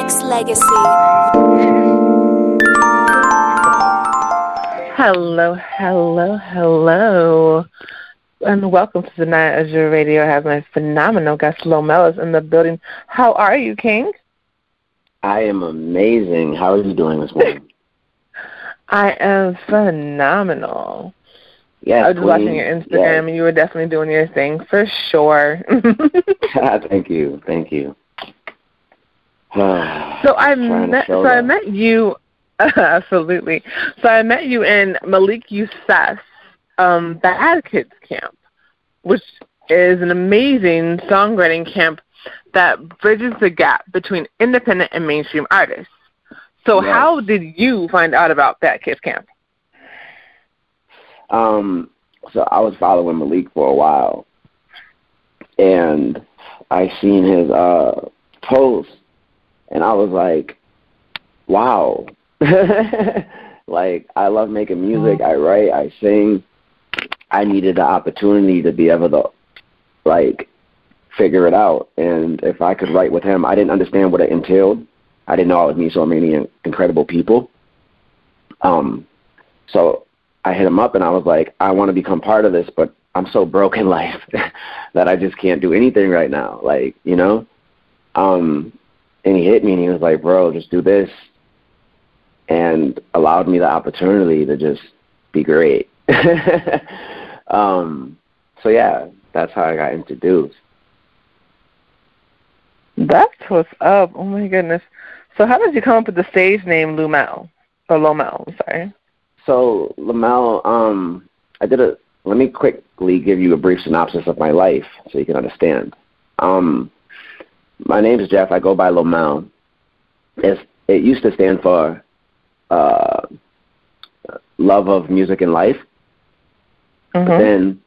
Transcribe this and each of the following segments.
X Legacy. Hello, hello, hello. And welcome to Danaya Azure Radio. I have my phenomenal guest Lomel's in the building. How are you, King? I am amazing. How are you doing this morning? I am phenomenal. Yes, I was queen. watching your Instagram Yes. and you were definitely doing your thing for sure. Thank you. Thank you. so I met so I met you absolutely. So I met you in Malik Yusef's um Bad Kids Camp, which is an amazing songwriting camp that bridges the gap between independent and mainstream artists. So Yes. how did you find out about Bad Kids Camp? Um, so I was following Malik for a while, and I seen his uh post, and I was like, "Wow!" like I love making music. I write. I sing. I needed the opportunity to be able to, like, figure it out. And if I could write with him, I didn't understand what it entailed. I didn't know I would meet so many incredible people. Um, so I hit him up and I was like, I want to become part of this, but I'm so broke in life that I just can't do anything right now. Like, you know? Um, and he hit me and he was like, bro, just do this. And allowed me the opportunity to just be great. um, so yeah, that's how I got introduced. That's what's up. Oh my goodness. So how did you come up with the stage name Lumel? Or Lomel, I'm sorry. So Lomel, um, I did a. Let me quickly give you a brief synopsis of my life so you can understand. Um, my name is Jeff. I go by Lomel. It's, it used to stand for uh, love of music and life. But Mhm. then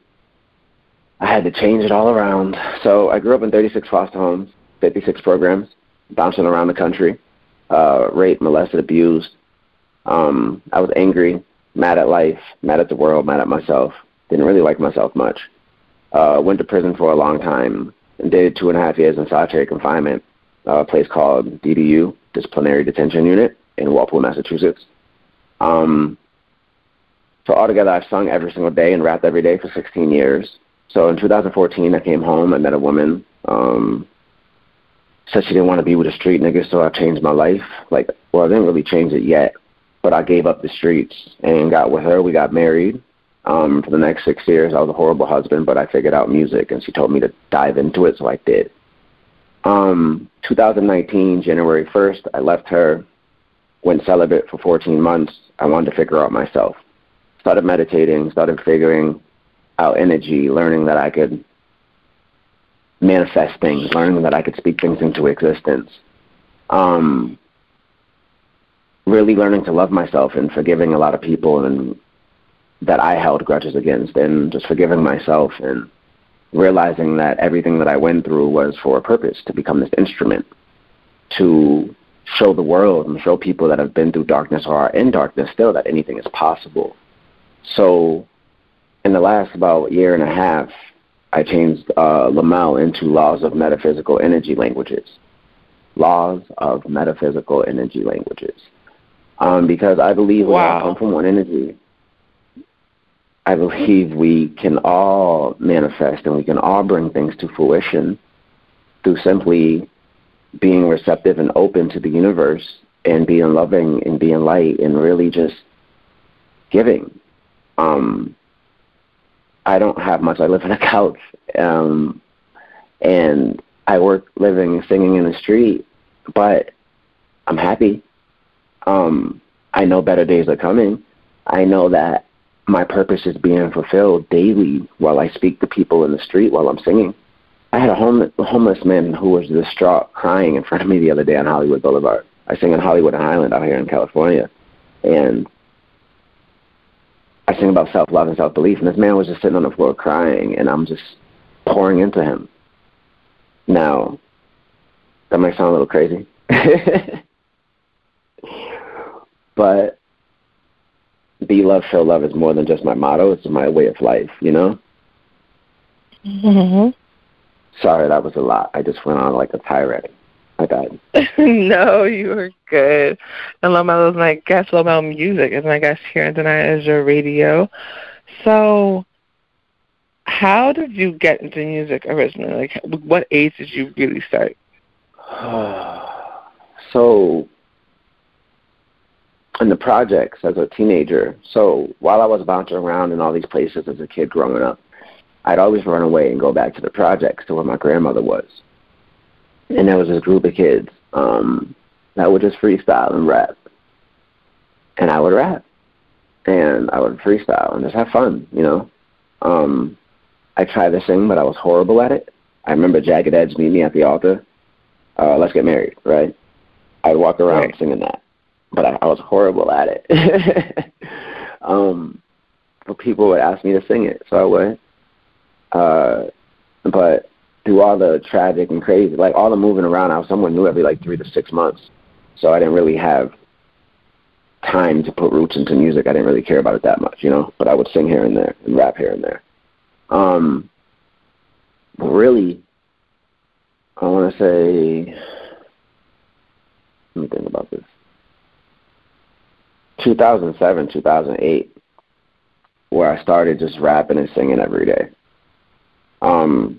I had to change it all around. So I grew up in 36 foster homes, 56 programs, bouncing around the country, uh, raped, molested, abused. Um, I was angry, mad at life, mad at the world, mad at myself. Didn't really like myself much. Uh, went to prison for a long time and did two and a half years in solitary confinement, uh, a place called DDU, Disciplinary Detention Unit, in Walpole, Massachusetts. Um, so altogether, I've sung every single day and rapped every day for 16 years. So in 2014, I came home. I met a woman. Um, said she didn't want to be with a street nigga, so I changed my life. Like, well, I didn't really change it yet, but I gave up the streets and got with her. We got married. Um, for the next six years, I was a horrible husband, but I figured out music, and she told me to dive into it, so I did. Um, 2019, January 1st, I left her, went celibate for 14 months. I wanted to figure out myself. Started meditating, started figuring out energy, learning that I could manifest things, learning that I could speak things into existence. Um, really learning to love myself and forgiving a lot of people and that I held grudges against and just forgiving myself and realizing that everything that I went through was for a purpose to become this instrument to show the world and show people that have been through darkness or are in darkness still that anything is possible. So in the last about year and a half, I changed uh, Lomel into laws of metaphysical energy languages. Laws of metaphysical energy languages. Um, because I believe we all Wow. come from one energy. I believe we can all manifest and we can all bring things to fruition through simply being receptive and open to the universe and being loving and being light and really just giving. Um, I don't have much. I live on a couch, um, and I work living singing in the street, but I'm happy. Um, I know better days are coming. I know that my purpose is being fulfilled daily while I speak to people in the street while I'm singing. I had a, home, a homeless man who was distraught crying in front of me the other day on Hollywood Boulevard. I sing in Hollywood and Highland out here in California, and I sing about self love and self belief. And this man was just sitting on the floor crying, and I'm just pouring into him. Now, that might sound a little crazy, but be love, show love is more than just my motto. It's my way of life, you know? Mm-hmm. Sorry, that was a lot. I just went on like a tirade. I My bad. no, you were good. And Lomel is my guest. Lomel Music is my guest here on Danaya Azure Radio. So, how did you get into music originally? Like, what age did you really start? so, in the projects as a teenager, so while I was bouncing around in all these places as a kid growing up, I'd always run away and go back to the projects to where my grandmother was. And there was this group of kids um, that would just freestyle and rap. And I would rap. And I would freestyle and just have fun, you know. Um, I tried to sing, but I was horrible at it. I remember Jagged Edge meet me at the altar. Uh, let's get married, right? I'd walk around right. singing that, but I, I was horrible at it. um, but people would ask me to sing it, so I would. Uh, but through all the tragic and crazy, like all the moving around, I was someone new every like three to six months, so I didn't really have time to put roots into music. I didn't really care about it that much, you know. But I would sing here and there and rap here and there. Um, but really, I want to say, let me think about this. 2007, 2008, where I started just rapping and singing every day. Um,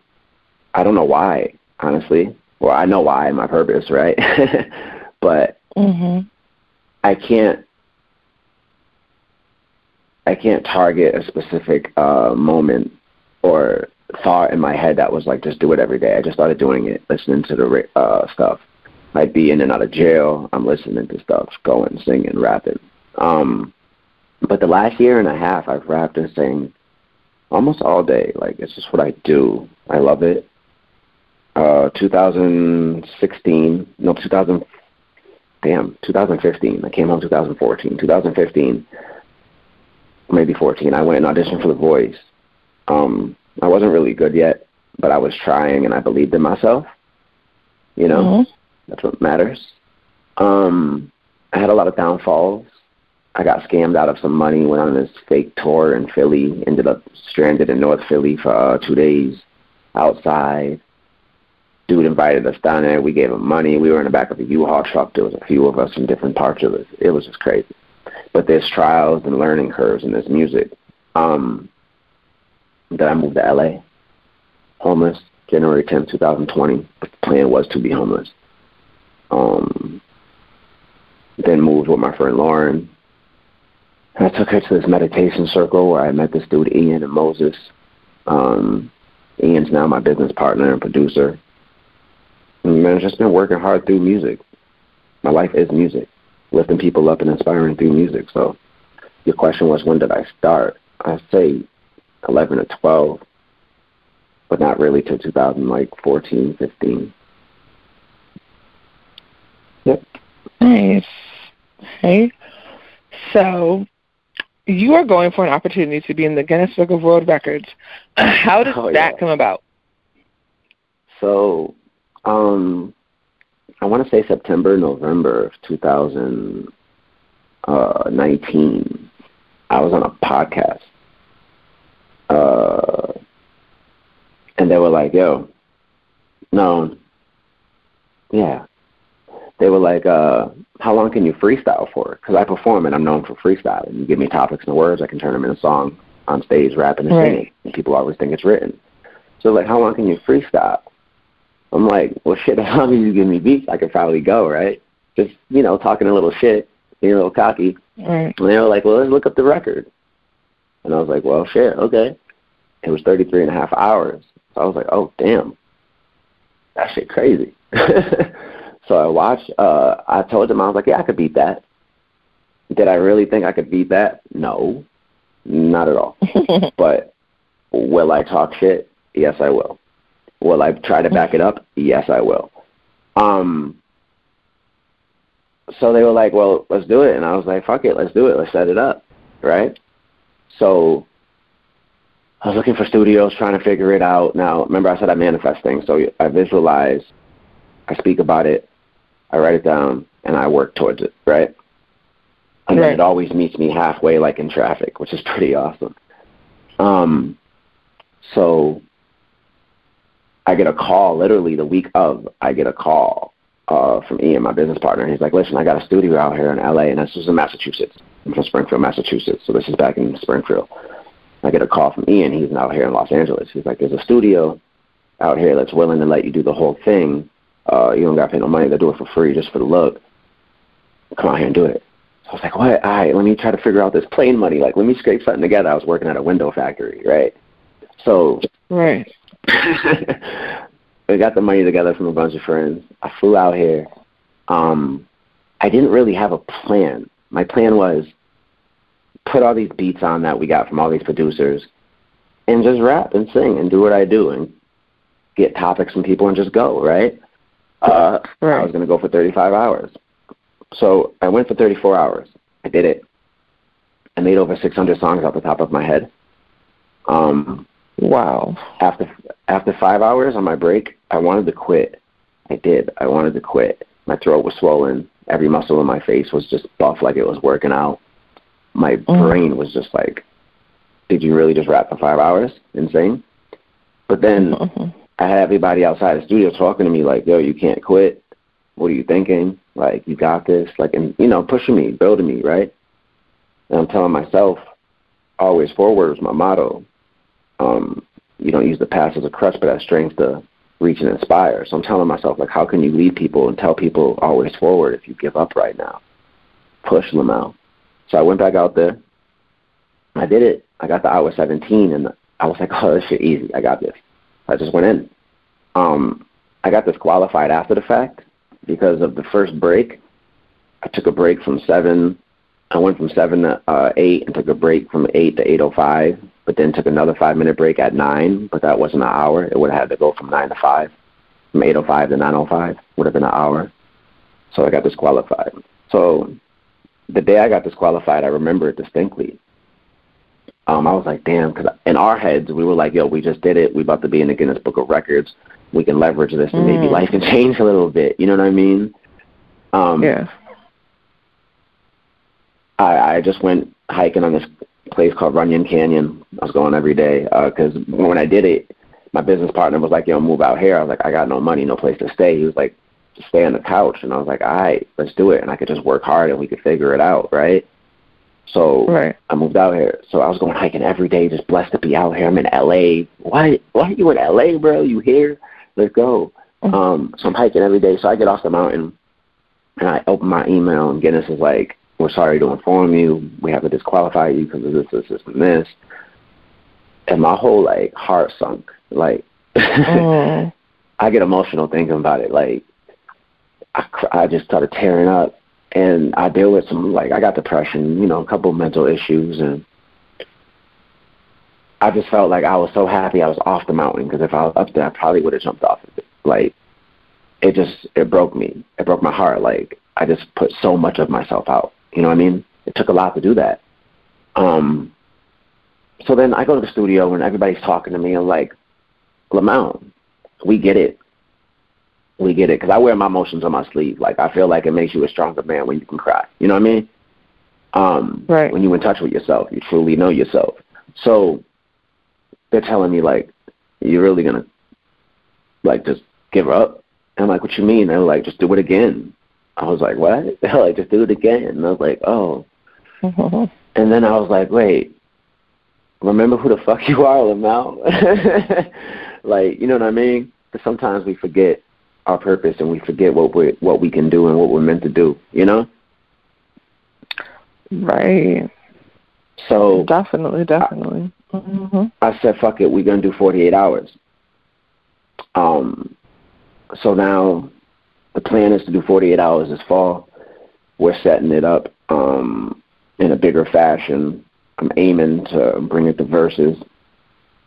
I don't know why, honestly. Well, I know why, my purpose, right? but mm-hmm. I can't I can't target a specific uh, moment or thought in my head that was like just do it every day. I just started doing it, listening to the uh, stuff. I'd be in and out of jail. I'm listening to stuff, going, singing, rapping. Um, but the last year and a half, I've rapped and sang almost all day. Like it's just what I do. I love it. Uh, 2016, no, 2000, damn, 2015. I came home 2014. 2015, maybe 14. I went and auditioned for The Voice. Um, I wasn't really good yet, but I was trying and I believed in myself. You know, mm-hmm. that's what matters. Um, I had a lot of downfalls. I got scammed out of some money, went on this fake tour in Philly, ended up stranded in North Philly for uh, two days outside. Dude invited us down there. We gave him money. We were in the back of a U-Haul truck. There was a few of us from different parts of it. It was just crazy. But there's trials and learning curves in this music. Um, then I moved to LA, homeless, January 10, 2020. The plan was to be homeless. Um, then moved with my friend Lauren I took her to this meditation circle where I met this dude Ian and Moses. Um, Ian's now my business partner and producer. And man, I've just been working hard through music. My life is music, lifting people up and inspiring through music. So your question was, when did I start? I say 11 or 12, but not really till 2014, 15. Yep. Nice. Okay. So you are going for an opportunity to be in the Guinness Book of World Records. How does oh, that yeah. come about? So, um, I want to say September, November of 2019. Uh, I was on a podcast, uh, and they were like, "Yo, no, yeah, they were like, uh, how long can you freestyle for? Because I perform and I'm known for freestyling. You give me topics and words, I can turn them into a song on stage, rapping and right. singing. And people always think it's written. So like, how long can you freestyle? I'm like, well, shit, as long as you give me beats, I could probably go, right? Just, you know, talking a little shit, being a little cocky. Right. And they were like, well, let's look up the record. And I was like, well, shit, okay. It was 33 and a half hours. So I was like, oh, damn. That shit crazy. So I watched. Uh, I told him I was like, yeah, I could beat that. Did I really think I could beat that? No, not at all. but will I talk shit? Yes, I will. Will I try to back it up? Yes, I will. Um. So they were like, well, let's do it, and I was like, fuck it, let's do it, let's set it up, right? So I was looking for studios, trying to figure it out. Now, remember I said I manifest things, so I visualize, I speak about it, I write it down, and I work towards it, right? And right. then it always meets me halfway, like in traffic, which is pretty awesome. Um, so I get a call literally the week of. I get a call uh, from Ian, my business partner. and He's like, listen, I got a studio out here in LA, and this is in Massachusetts. I'm from Springfield, Massachusetts. So this is back in Springfield. I get a call from Ian. He's out here in Los Angeles. He's like, there's a studio out here that's willing to let you do the whole thing. Uh, you don't got to pay no money. They do it for free just for the look. Come out here and do it. So I was like, what? All right, let me try to figure out this plane money. Like, let me scrape something together. I was working at a window factory, right? So, right. we got the money together from a bunch of friends. I flew out here. Um, I didn't really have a plan. My plan was put all these beats on that we got from all these producers and just rap and sing and do what I do and get topics from people and just go, right? Uh, right. I was going to go for 35 hours. So I went for 34 hours. I did it. I made over 600 songs off the top of my head. Um, wow. After after five hours on my break, I wanted to quit. I did. I wanted to quit. My throat was swollen. Every muscle in my face was just buff like it was working out. My mm. brain was just like, did you really just rap for five hours Insane. But then mm-hmm. I had everybody outside the studio talking to me like, yo, you can't quit. What are you thinking? Like, you got this. Like, and, you know, pushing me, building me, right? And I'm telling myself, always forward is my motto. Um, you don't use the past as a crutch, but as strength to reach and inspire. So I'm telling myself, like, how can you lead people and tell people always forward if you give up right now? Push them out. So I went back out there. I did it. I got the hour 17, and I was like, oh, this shit easy. I got this. I just went in. Um, I got disqualified after the fact because of the first break. I took a break from seven. I went from seven to uh, eight and took a break from eight to eight oh five, but then took another five minute break at nine. But that wasn't an hour. It would have had to go from nine to five, from eight oh five to nine o five would have been an hour. So I got disqualified. So the day I got disqualified, I remember it distinctly um, I was like, damn, because in our heads we were like, yo, we just did it. We about to be in the Guinness Book of Records. We can leverage this, and maybe mm. life can change a little bit. You know what I mean? Um, yeah. I I just went hiking on this place called Runyon Canyon. I was going every day because uh, when I did it, my business partner was like, "Yo, move out here." I was like, "I got no money, no place to stay." He was like, "Just stay on the couch," and I was like, "All right, let's do it." And I could just work hard, and we could figure it out, right? So right. I moved out here. So I was going hiking every day, just blessed to be out here. I'm in LA. Why why are you in LA, bro? You here? Let's go. Mm-hmm. Um, so I'm hiking every day. So I get off the mountain and I open my email and Guinness is like, We're sorry to inform you, we have to disqualify you because of this, this, this, and this. And my whole like heart sunk. Like mm. I get emotional thinking about it. Like I, I just started tearing up and I deal with some like I got depression, you know, a couple of mental issues, and I just felt like I was so happy I was off the mountain because if I was up there, I probably would have jumped off of it. Like it just it broke me. It broke my heart. Like I just put so much of myself out. You know what I mean? It took a lot to do that. Um. So then I go to the studio and everybody's talking to me and like, Lamont, we get it we get it because I wear my emotions on my sleeve. Like I feel like it makes you a stronger man when you can cry. You know what I mean? Um, right. When you're in touch with yourself, you truly know yourself. So they're telling me like, you're really gonna like just give up. And I'm like, what you mean? They're like, just do it again. I was like, what? They're like, just do it again. And I was like, oh. Mm-hmm. And then I was like, wait, remember who the fuck you are, Lamau? like, you know what I mean? Because sometimes we forget our purpose and we forget what we what we can do and what we're meant to do. You know. Right. So definitely, definitely. I, mm-hmm. I said, "Fuck it, we're gonna do 48 hours." Um. So now, the plan is to do 48 hours this fall. We're setting it up um, in a bigger fashion. I'm aiming to bring it to verses.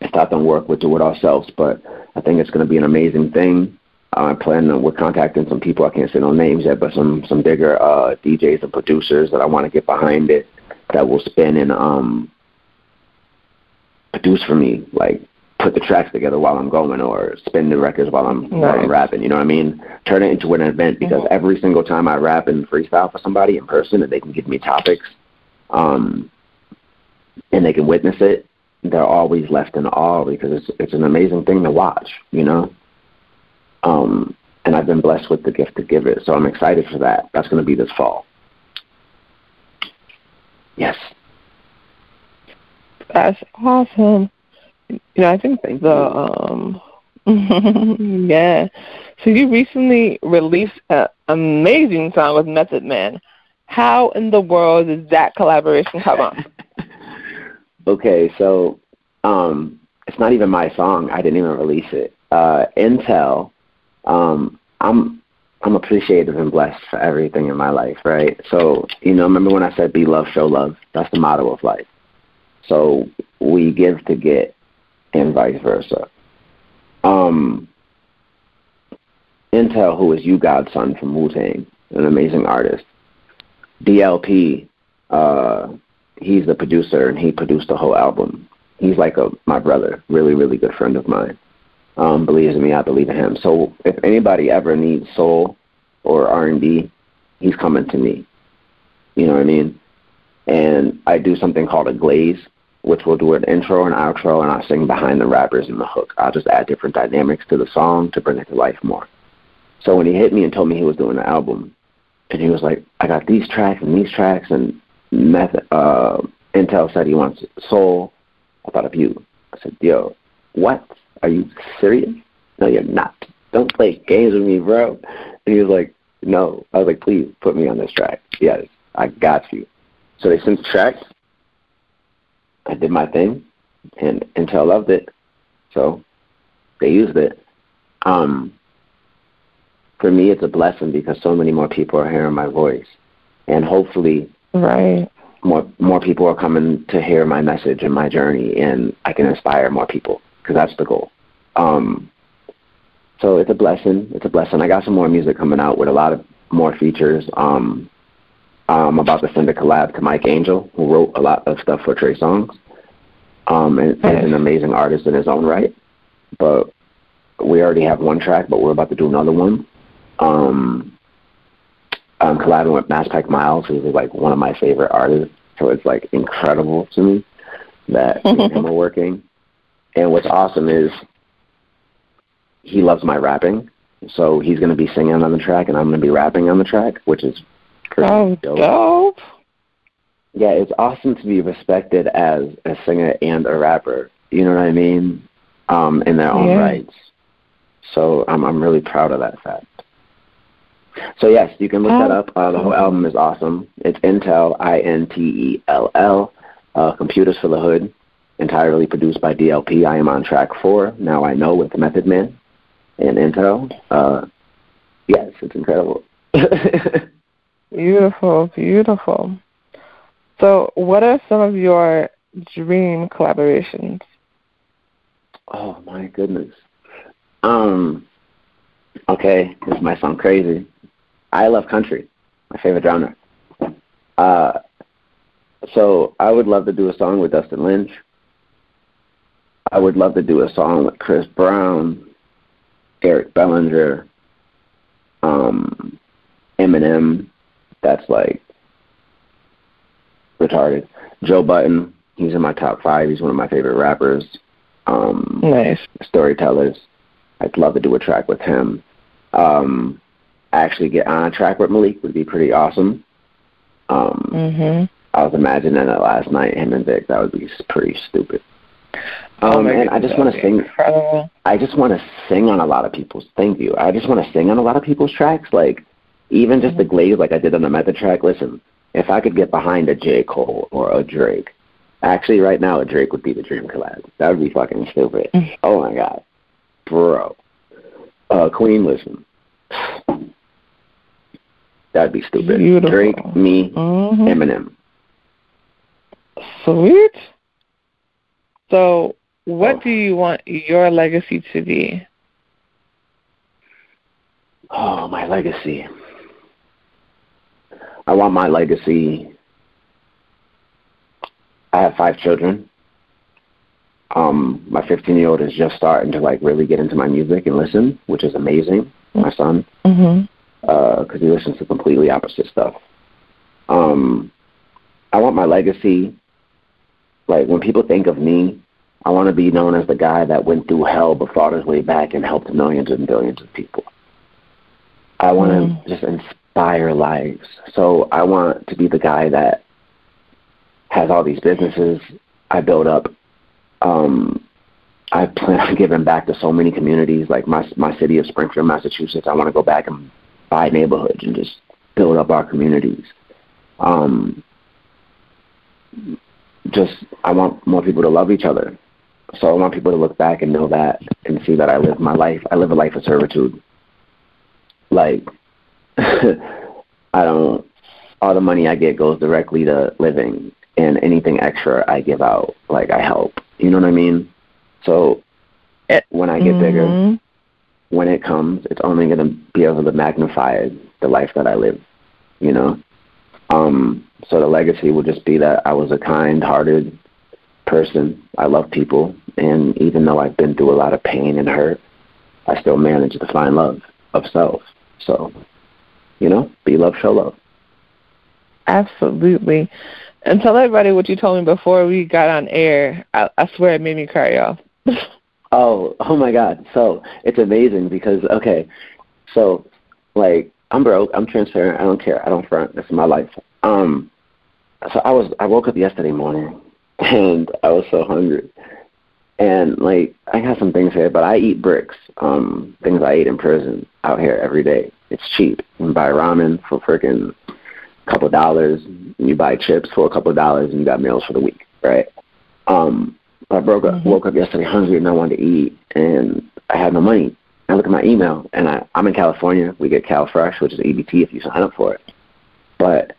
If that don't work, we'll do it ourselves. But I think it's going to be an amazing thing. I plan on we're contacting some people. I can't say no names yet, but some some bigger uh, DJs and producers that I want to get behind it that will spin and um, produce for me, like put the tracks together while I'm going, or spin the records while I'm, nice. while I'm rapping. You know what I mean? Turn it into an event because mm-hmm. every single time I rap and freestyle for somebody in person, and they can give me topics, um, and they can witness it, they're always left in awe because it's it's an amazing thing to watch. You know. Um, and I've been blessed with the gift to give it. So I'm excited for that. That's going to be this fall. Yes. That's awesome. You know, I think the um yeah. So you recently released an amazing song with Method Man. How in the world did that collaboration come up? okay, so um it's not even my song. I didn't even release it. Uh Intell, um, I'm I'm appreciative and blessed for everything in my life, right? So, you know, remember when I said be love, show love? That's the motto of life. So we give to get and vice versa. Um, Intell, who is U-God's son from Wu Tang, an amazing artist. DLP, uh, he's the producer and he produced the whole album. He's like a my brother, really, really good friend of mine. Um, believes in me, I believe in him. So if anybody ever needs soul or R and B, he's coming to me. You know what I mean? And I do something called a glaze, which will do an intro and outro, and I'll sing behind the rappers and the hook. I'll just add different dynamics to the song to bring it to life more. So when he hit me and told me he was doing an album, and he was like, I got these tracks and these tracks, and method, uh, Intell said he wants soul. I thought of you. I said, yo, what? Are you serious? No, you're not. Don't play games with me, bro. And he was like, no. I was like, please put me on this track. Yes, I got you. So they sent the track. I did my thing, and Intell loved it, so they used it. Um, for me, it's a blessing because so many more people are hearing my voice, and hopefully, right, more more people are coming to hear my message and my journey, and I can inspire more people because that's the goal. Um, so it's a blessing. It's a blessing. I got some more music coming out with a lot of more features. Um, I'm about to send a collab to Mike Angel, who wrote a lot of stuff for Trey Songz. Um, and okay. an amazing artist in his own right. But we already have one track, but we're about to do another one. Um, I'm collabing with Mass Pack Miles, who's like one of my favorite artists. So it's like incredible to me that him are working. And what's awesome is he loves my rapping. So he's going to be singing on the track, and I'm going to be rapping on the track, which is pretty oh, dope. dope. Yeah, it's awesome to be respected as a singer and a rapper. You know what I mean? Um, in their own yeah. rights. So I'm I'm really proud of that fact. So yes, you can look that oh. up. Uh, the whole album is awesome. It's Intell I N T E L L, uh, Computers for the Hood, entirely produced by DLP. I am on track four. Now I know with Method Man and Intell. Uh, yes, it's incredible. beautiful, beautiful. So, what are some of your dream collaborations? Oh my goodness. Um. Okay, this might sound crazy. I love country, my favorite genre. Uh, so I would love to do a song with Dustin Lynch. I would love to do a song with Chris Brown, Eric Bellinger, um, Eminem. That's like retarded. Joe Budden. He's in my top five. He's one of my favorite rappers. Um, nice storytellers. I'd love to do a track with him. Um, actually get on a track with Malik would be pretty awesome. Um, mm-hmm. I was imagining it last night, him and Vic. That would be pretty stupid. Oh um, oh and I just want to sing. Incredible. I just want to sing on a lot of people's. Thank you. I just want to sing on a lot of people's tracks. Like even just mm-hmm. the glaze, like I did on the Method track. Listen, if I could get behind a J Cole or a Drake, actually right now a Drake would be the dream collab. That would be fucking stupid. Mm-hmm. oh my god, bro. Uh, Queen, listen. That'd be stupid. Beautiful. Drake, me, mm-hmm. Eminem. Sweet. So, what oh. do you want your legacy to be? Oh, my legacy. I want my legacy. I have five children. Um, my 15 year old is just starting to like really get into my music and listen, which is amazing. My son, because mm-hmm. uh, he listens to completely opposite stuff. Um, I want my legacy. Like when people think of me, I want to be known as the guy that went through hell but fought his way back and helped millions and billions of people. I want to mm. just inspire lives. So I want to be the guy that has all these businesses I build up. Um, I plan on giving back to so many communities, like my my city of Springfield, Massachusetts. I want to go back and buy neighborhoods and just build up our communities. Um, just I want more people to love each other. So I want people to look back and know that and see that I live my life. I live a life of servitude. Like I don't all the money I get goes directly to living and anything extra I give out, like I help. You know what I mean? So it, when I get mm-hmm. bigger, when it comes, it's only going to be able to magnify the life that I live. You know, um, so the legacy will just be that I was a kind-hearted person. I love people, and even though I've been through a lot of pain and hurt, I still managed to find love of self. So, you know, be love, show love. Absolutely. And tell everybody what you told me before we got on air. I, I swear it made me cry off. oh, oh my God! So it's amazing because okay, so like I'm broke. I'm transparent. I don't care. I don't front. This is my life. Um, so I was. I woke up yesterday morning, and I was so hungry. And like I got some things here, but I eat bricks. Um, things I eat in prison out here every day. It's cheap. You can buy ramen for freaking couple dollars. You buy chips for a couple dollars, and you got meals for the week, right? Um, I broke up, mm-hmm. woke up yesterday hungry and I wanted to eat, and I had no money. I look at my email, and I, I'm in California. We get CalFresh, which is EBT if you sign up for it. But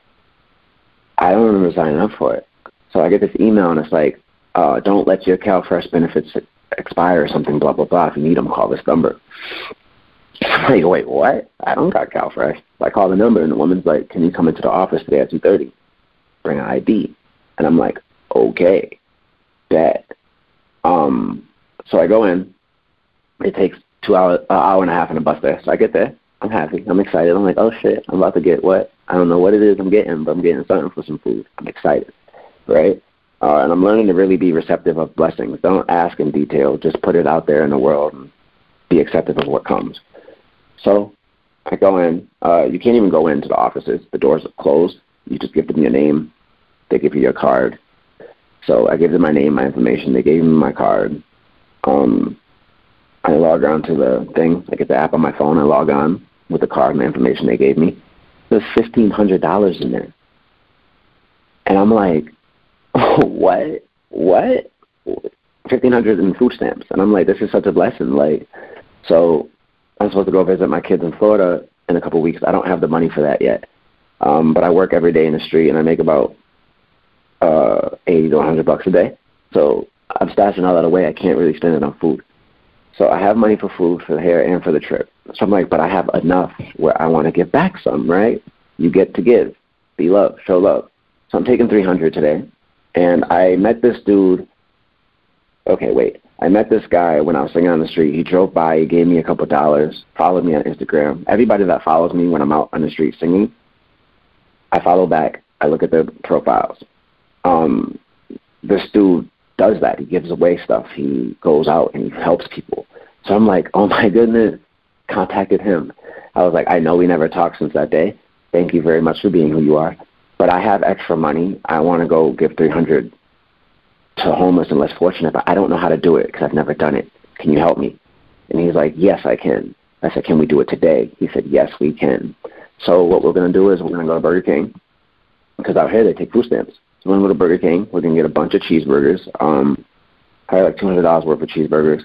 I don't remember signing up for it. So I get this email, and it's like, uh, don't let your CalFresh benefits expire or something, blah, blah, blah. If you need them, call this number. I'm like, wait, what? I don't got CalFresh. I call the number, and the woman's like, can you come into the office today at 2.30? Bring an ID. And I'm like, okay, bet. Um, so I go in. It takes two hours, an hour and a half in a bus there. So I get there. I'm happy. I'm excited. I'm like, oh shit, I'm about to get what? I don't know what it is I'm getting, but I'm getting something for some food. I'm excited, right? Uh, and I'm learning to really be receptive of blessings. Don't ask in detail. Just put it out there in the world and be accepting of what comes. So I go in. Uh, you can't even go into the offices. The doors are closed. You just give them your name. They give you your card. So I gave them my name, my information. They gave me my card. Um, I log on to the thing. I get the app on my phone. I log on with the card and the information they gave me. There's fifteen hundred dollars in there, and I'm like, what? What? Fifteen hundred in food stamps, and I'm like, this is such a blessing. Like, so I'm supposed to go visit my kids in Florida in a couple of weeks. I don't have the money for that yet, um, but I work every day in the street, and I make about uh, eighty to one hundred bucks a day. So I'm stashing all that away. I can't really spend it on food. So I have money for food, for the hair, and for the trip. So I'm like, but I have enough where I want to give back some, right? You get to give, be love, show love. So I'm taking 300 today, and I met this dude. Okay, wait. I met this guy when I was singing on the street. He drove by, he gave me a couple dollars, followed me on Instagram. Everybody that follows me when I'm out on the street singing, I follow back. I look at their profiles. Um, this dude does that. He gives away stuff. He goes out and he helps people. So I'm like, oh my goodness, contacted him. I was like, I know we never talked since that day. Thank you very much for being who you are. But I have extra money. I want to go give 300 to homeless and less fortunate, but I don't know how to do it because I've never done it. Can you help me? And he's like, yes, I can. I said, can we do it today? He said, yes, we can. So what we're going to do is we're going to go to Burger King because out here they take food stamps. So we're going to go to Burger King. We're going to get a bunch of cheeseburgers, um, probably like $200 worth of cheeseburgers.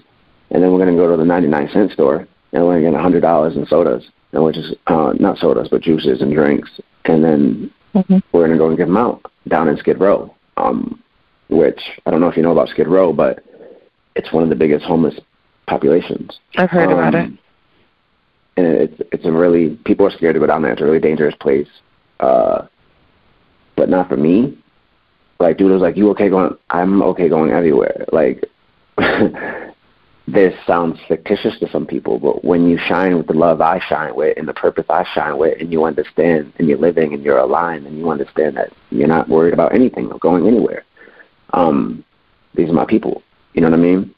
And then we're going to go to the 99 cent store and we're going to get $100 in sodas, and which is uh, not sodas, but juices and drinks. And then mm-hmm. we're going to go and give them out down in Skid Row. Um, which I don't know if you know about Skid Row, but it's one of the biggest homeless populations. I've heard um, about it. And it's it's a really people are scared to go down there. It's a really dangerous place. Uh, but not for me. Like dude was like, "You okay going?" I'm okay going everywhere. Like this sounds fictitious to some people, but when you shine with the love I shine with and the purpose I shine with, and you understand, and you're living and you're aligned, and you understand that you're not worried about anything or going anywhere um, these are my people. You know what I mean?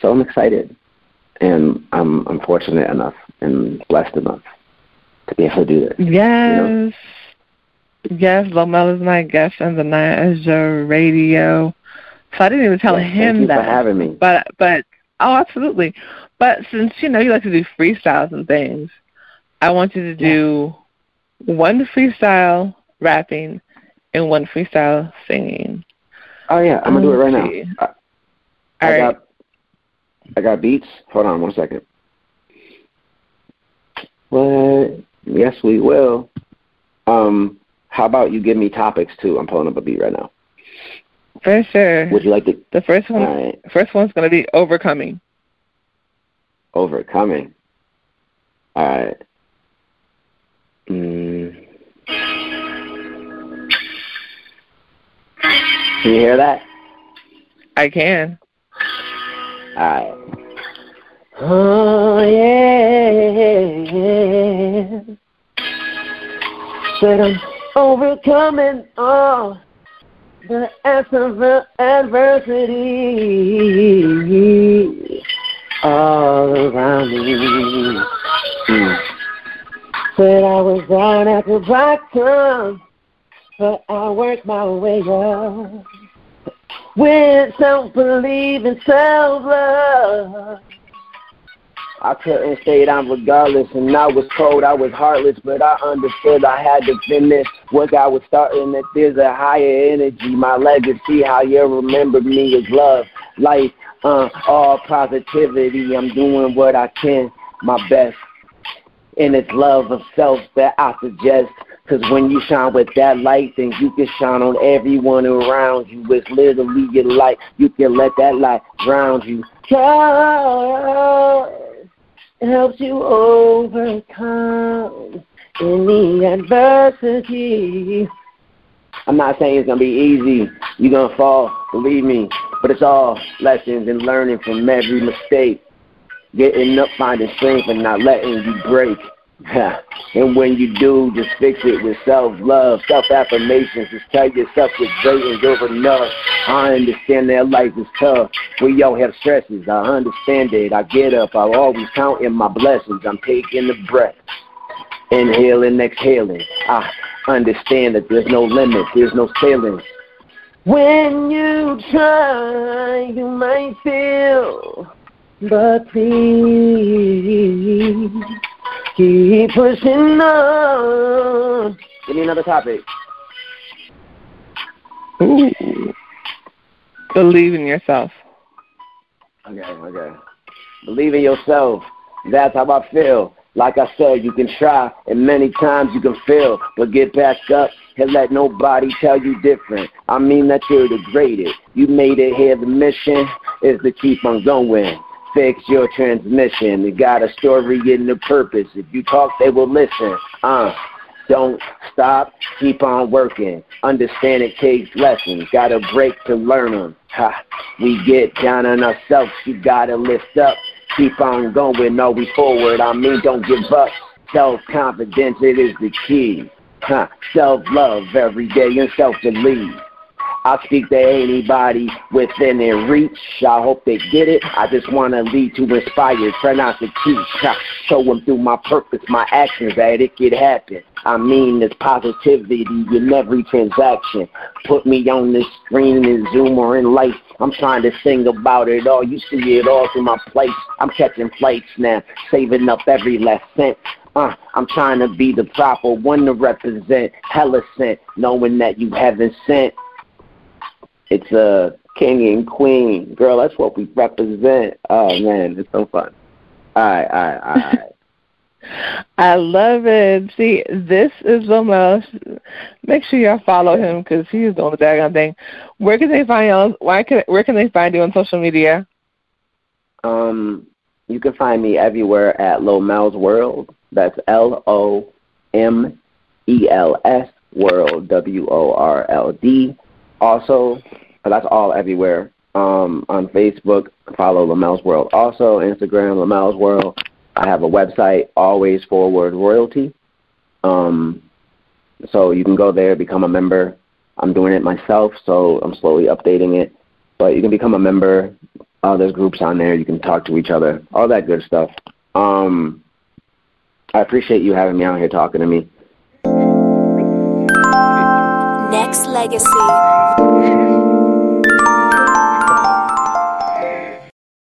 So I'm excited. and I'm I'm fortunate enough and blessed enough to be able to do this. Yes. You know? Yes, Lomel is my guest on Danaya Azure Radio. So I didn't even tell yes, him thank you that. For having me. But but oh absolutely. But since you know you like to do freestyles and things, I want you to do yeah. one freestyle rapping and one freestyle singing. Oh yeah, I'm gonna do it right now. I, I right. got I got beats. Hold on one second. What? Yes, we will. Um, how about you give me topics too? I'm pulling up a beat right now. For sure. Would you like to? The first one. Right. First one's gonna be overcoming. Overcoming. All right. Mm. Can you hear that? I can. All right. Oh yeah. Said I'm overcoming all the adversity all around me. Mm. Said I was down at the bottom, but I worked my way up. With self-belief and self-love. I couldn't stay down regardless, and I was cold, I was heartless, but I understood I had to finish what I was starting. That there's a higher energy, my legacy, how you remember me is love, life, uh, all positivity. I'm doing what I can, my best, and it's love of self that I suggest. Cause when you shine with that light, then you can shine on everyone around you. It's literally your light. You can let that light drown you. It helps you overcome any adversity. I'm not saying it's gonna be easy. You're gonna fall, believe me. But it's all lessons and learning from every mistake. Getting up, finding strength, and not letting you break. and when you do, just fix it with self-love, self-affirmations. Just tell yourself you're great and you're enough. I understand that life is tough. We all have stresses. I understand it. I get up. I always count in my blessings. I'm taking the breath. Inhaling, exhaling. I understand that there's no limit. There's no ceiling. When you try, you might fail. But please keep pushing on. Give me another topic. Ooh. Believe in yourself. Okay, okay. Believe in yourself. That's how I feel. Like I said, you can try, and many times you can fail, but get back up and let nobody tell you different. I mean that you're the greatest. You made it here. The mission is to keep on going fix your transmission. You got a story and a purpose. If you talk, they will listen. Uh, don't stop. Keep on working. Understand it takes lessons. Got a break to learn them. Ha. We get down on ourselves. You gotta lift up. Keep on going. Always forward. I mean, don't give up. Self confidence, it is the key. Huh. Self love every day and self belief. I speak to anybody within their reach. I hope they get it. I just want to lead to inspire, try not to teach. Show them through my purpose, my actions that it could happen. I mean, there's positivity in every transaction. Put me on the screen in Zoom or in life. I'm trying to sing about it all. You see it all through my place. I'm catching flights now, saving up every last cent. Uh, I'm trying to be the proper one to represent. Hella sent, knowing that you haven't sent. It's a king and queen. Girl, that's what we represent. Oh man, it's so fun. All right, all right, all right. I love it. See, this is Lomel. Make sure y'all follow him because he's doing the daggone thing. Where can they find you? Why can where can they find you on social media? Um, you can find me everywhere at Lomel's World. That's L O M E L S World W O R L D. Also, that's all everywhere. Um, on Facebook, follow Lomel's World. Also, Instagram, Lomel's World. I have a website, Always Forward Royalty. Um, so you can go there, become a member. I'm doing it myself, so I'm slowly updating it. But you can become a member, Uh, there's groups on there. You can talk to each other. All that good stuff. Um, I appreciate you having me out here talking to me. Nexx Legacy.